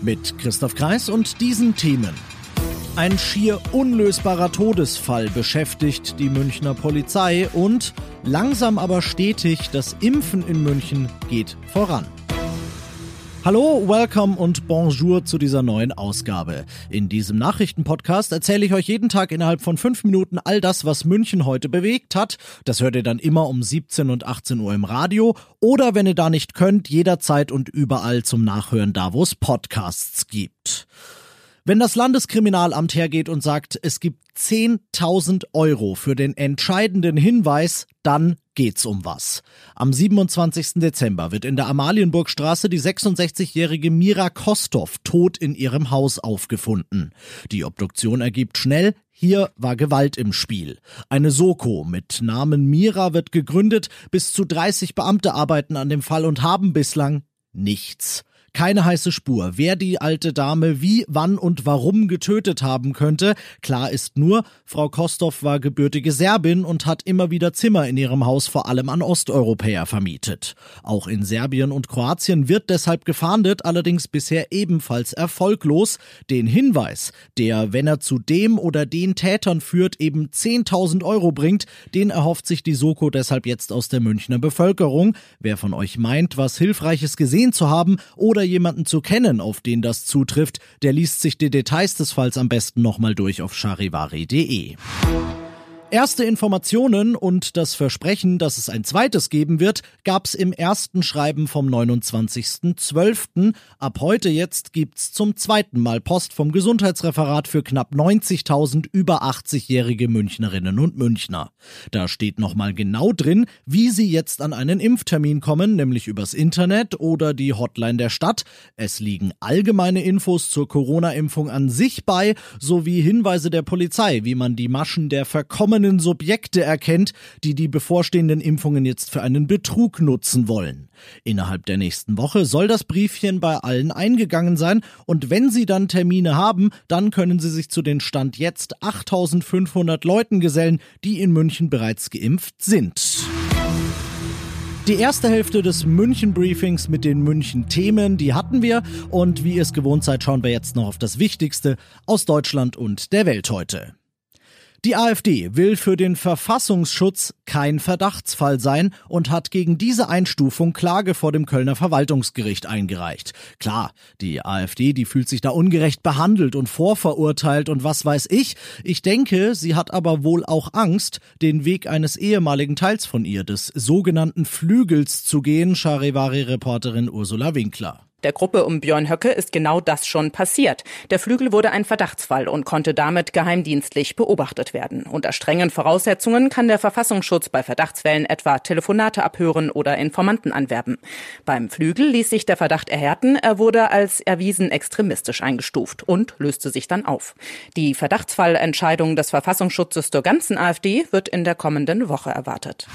Mit Christoph Kreis und diesen Themen. Ein schier unlösbarer Todesfall beschäftigt die Münchner Polizei und langsam aber stetig das Impfen in München geht voran. Hallo, welcome und bonjour zu dieser neuen Ausgabe. In diesem Nachrichtenpodcast erzähle ich euch jeden Tag innerhalb von fünf Minuten all das, was München heute bewegt hat. Das hört ihr dann immer um 17 und 18 Uhr im Radio oder wenn ihr da nicht könnt, jederzeit und überall zum Nachhören da, wo es Podcasts gibt. Wenn das Landeskriminalamt hergeht und sagt, es gibt 10.000 Euro für den entscheidenden Hinweis, dann geht's um was. Am 27. Dezember wird in der Amalienburgstraße die 66-jährige Mira Kostov tot in ihrem Haus aufgefunden. Die Obduktion ergibt schnell, hier war Gewalt im Spiel. Eine Soko mit Namen Mira wird gegründet, bis zu 30 Beamte arbeiten an dem Fall und haben bislang nichts. Keine heiße Spur, wer die alte Dame wie, wann und warum getötet haben könnte. Klar ist nur, Frau Kostov war gebürtige Serbin und hat immer wieder Zimmer in ihrem Haus vor allem an Osteuropäer vermietet. Auch in Serbien und Kroatien wird deshalb gefahndet, allerdings bisher ebenfalls erfolglos. Den Hinweis, der, wenn er zu dem oder den Tätern führt, eben 10.000 Euro bringt, den erhofft sich die Soko deshalb jetzt aus der Münchner Bevölkerung. Wer von euch meint, was Hilfreiches gesehen zu haben oder oder jemanden zu kennen, auf den das zutrifft, der liest sich die Details des Falls am besten nochmal durch auf charivari.de. Erste Informationen und das Versprechen, dass es ein zweites geben wird, gab's im ersten Schreiben vom 29.12. Ab heute jetzt gibt's zum zweiten Mal Post vom Gesundheitsreferat für knapp 90.000 über 80-jährige Münchnerinnen und Münchner. Da steht nochmal genau drin, wie sie jetzt an einen Impftermin kommen, nämlich übers Internet oder die Hotline der Stadt. Es liegen allgemeine Infos zur Corona-Impfung an sich bei, sowie Hinweise der Polizei, wie man die Maschen der Verkommenen verkommenen Subjekte erkennt, die die bevorstehenden Impfungen jetzt für einen Betrug nutzen wollen. Innerhalb der nächsten Woche soll das Briefchen bei allen eingegangen sein und wenn Sie dann Termine haben, dann können Sie sich zu den Stand jetzt 8500 Leuten gesellen, die in München bereits geimpft sind. Die erste Hälfte des München-Briefings mit den München-Themen, die hatten wir. Und wie ihr es gewohnt seid, schauen wir jetzt noch auf das Wichtigste aus Deutschland und der Welt heute. Die AfD will für den Verfassungsschutz kein Verdachtsfall sein und hat gegen diese Einstufung Klage vor dem Kölner Verwaltungsgericht eingereicht. Klar, die AfD, die fühlt sich da ungerecht behandelt und vorverurteilt und was weiß ich. Ich denke, sie hat aber wohl auch Angst, den Weg eines ehemaligen Teils von ihr, des sogenannten Flügels zu gehen, Charivari-Reporterin Ursula Winkler. Der Gruppe um Björn Höcke ist genau das schon passiert. Der Flügel wurde ein Verdachtsfall und konnte damit geheimdienstlich beobachtet werden. Unter strengen Voraussetzungen kann der Verfassungsschutz bei Verdachtsfällen etwa Telefonate abhören oder Informanten anwerben. Beim Flügel ließ sich der Verdacht erhärten, er wurde als erwiesen extremistisch eingestuft und löste sich dann auf. Die Verdachtsfallentscheidung des Verfassungsschutzes zur ganzen AfD wird in der kommenden Woche erwartet.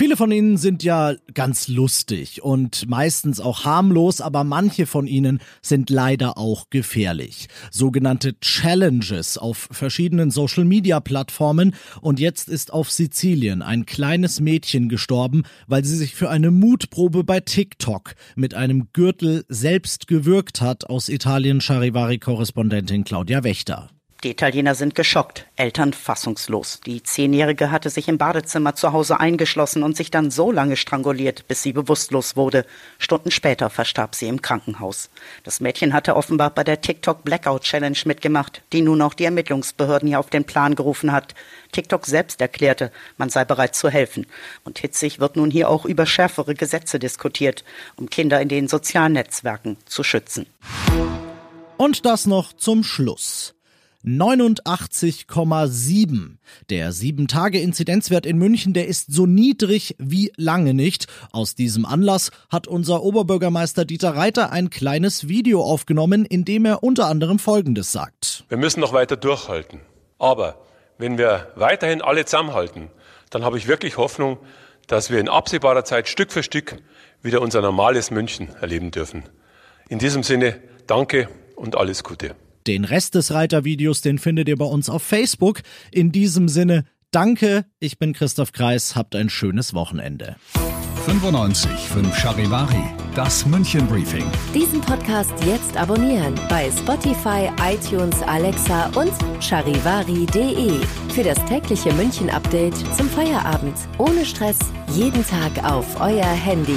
Viele von ihnen sind ja ganz lustig und meistens auch harmlos, aber manche von ihnen sind leider auch gefährlich. Sogenannte Challenges auf verschiedenen Social-Media-Plattformen und jetzt ist auf Sizilien ein kleines Mädchen gestorben, weil sie sich für eine Mutprobe bei TikTok mit einem Gürtel selbst gewürgt hat, aus Italien Charivari-Korrespondentin Claudia Wächter. Die Italiener sind geschockt, Eltern fassungslos. Die Zehnjährige hatte sich im Badezimmer zu Hause eingeschlossen und sich dann so lange stranguliert, bis sie bewusstlos wurde. Stunden später verstarb sie im Krankenhaus. Das Mädchen hatte offenbar bei der TikTok Blackout Challenge mitgemacht, die nun auch die Ermittlungsbehörden hier auf den Plan gerufen hat. TikTok selbst erklärte, man sei bereit zu helfen. Und hitzig wird nun hier auch über schärfere Gesetze diskutiert, um Kinder in den sozialen Netzwerken zu schützen. Und das noch zum Schluss. 89,7. Der 7-Tage-Inzidenzwert in München, der ist so niedrig wie lange nicht. Aus diesem Anlass hat unser Oberbürgermeister Dieter Reiter ein kleines Video aufgenommen, in dem er unter anderem Folgendes sagt. Wir müssen noch weiter durchhalten. Aber wenn wir weiterhin alle zusammenhalten, dann habe ich wirklich Hoffnung, dass wir in absehbarer Zeit Stück für Stück wieder unser normales München erleben dürfen. In diesem Sinne, danke und alles Gute. Den Rest des Reitervideos, den findet ihr bei uns auf Facebook. In diesem Sinne, danke, ich bin Christoph Kreis, habt ein schönes Wochenende. 95 5 Charivari, das München Briefing. Diesen Podcast jetzt abonnieren bei Spotify, iTunes, Alexa und charivari.de. Für das tägliche München Update zum Feierabend. Ohne Stress, jeden Tag auf euer Handy.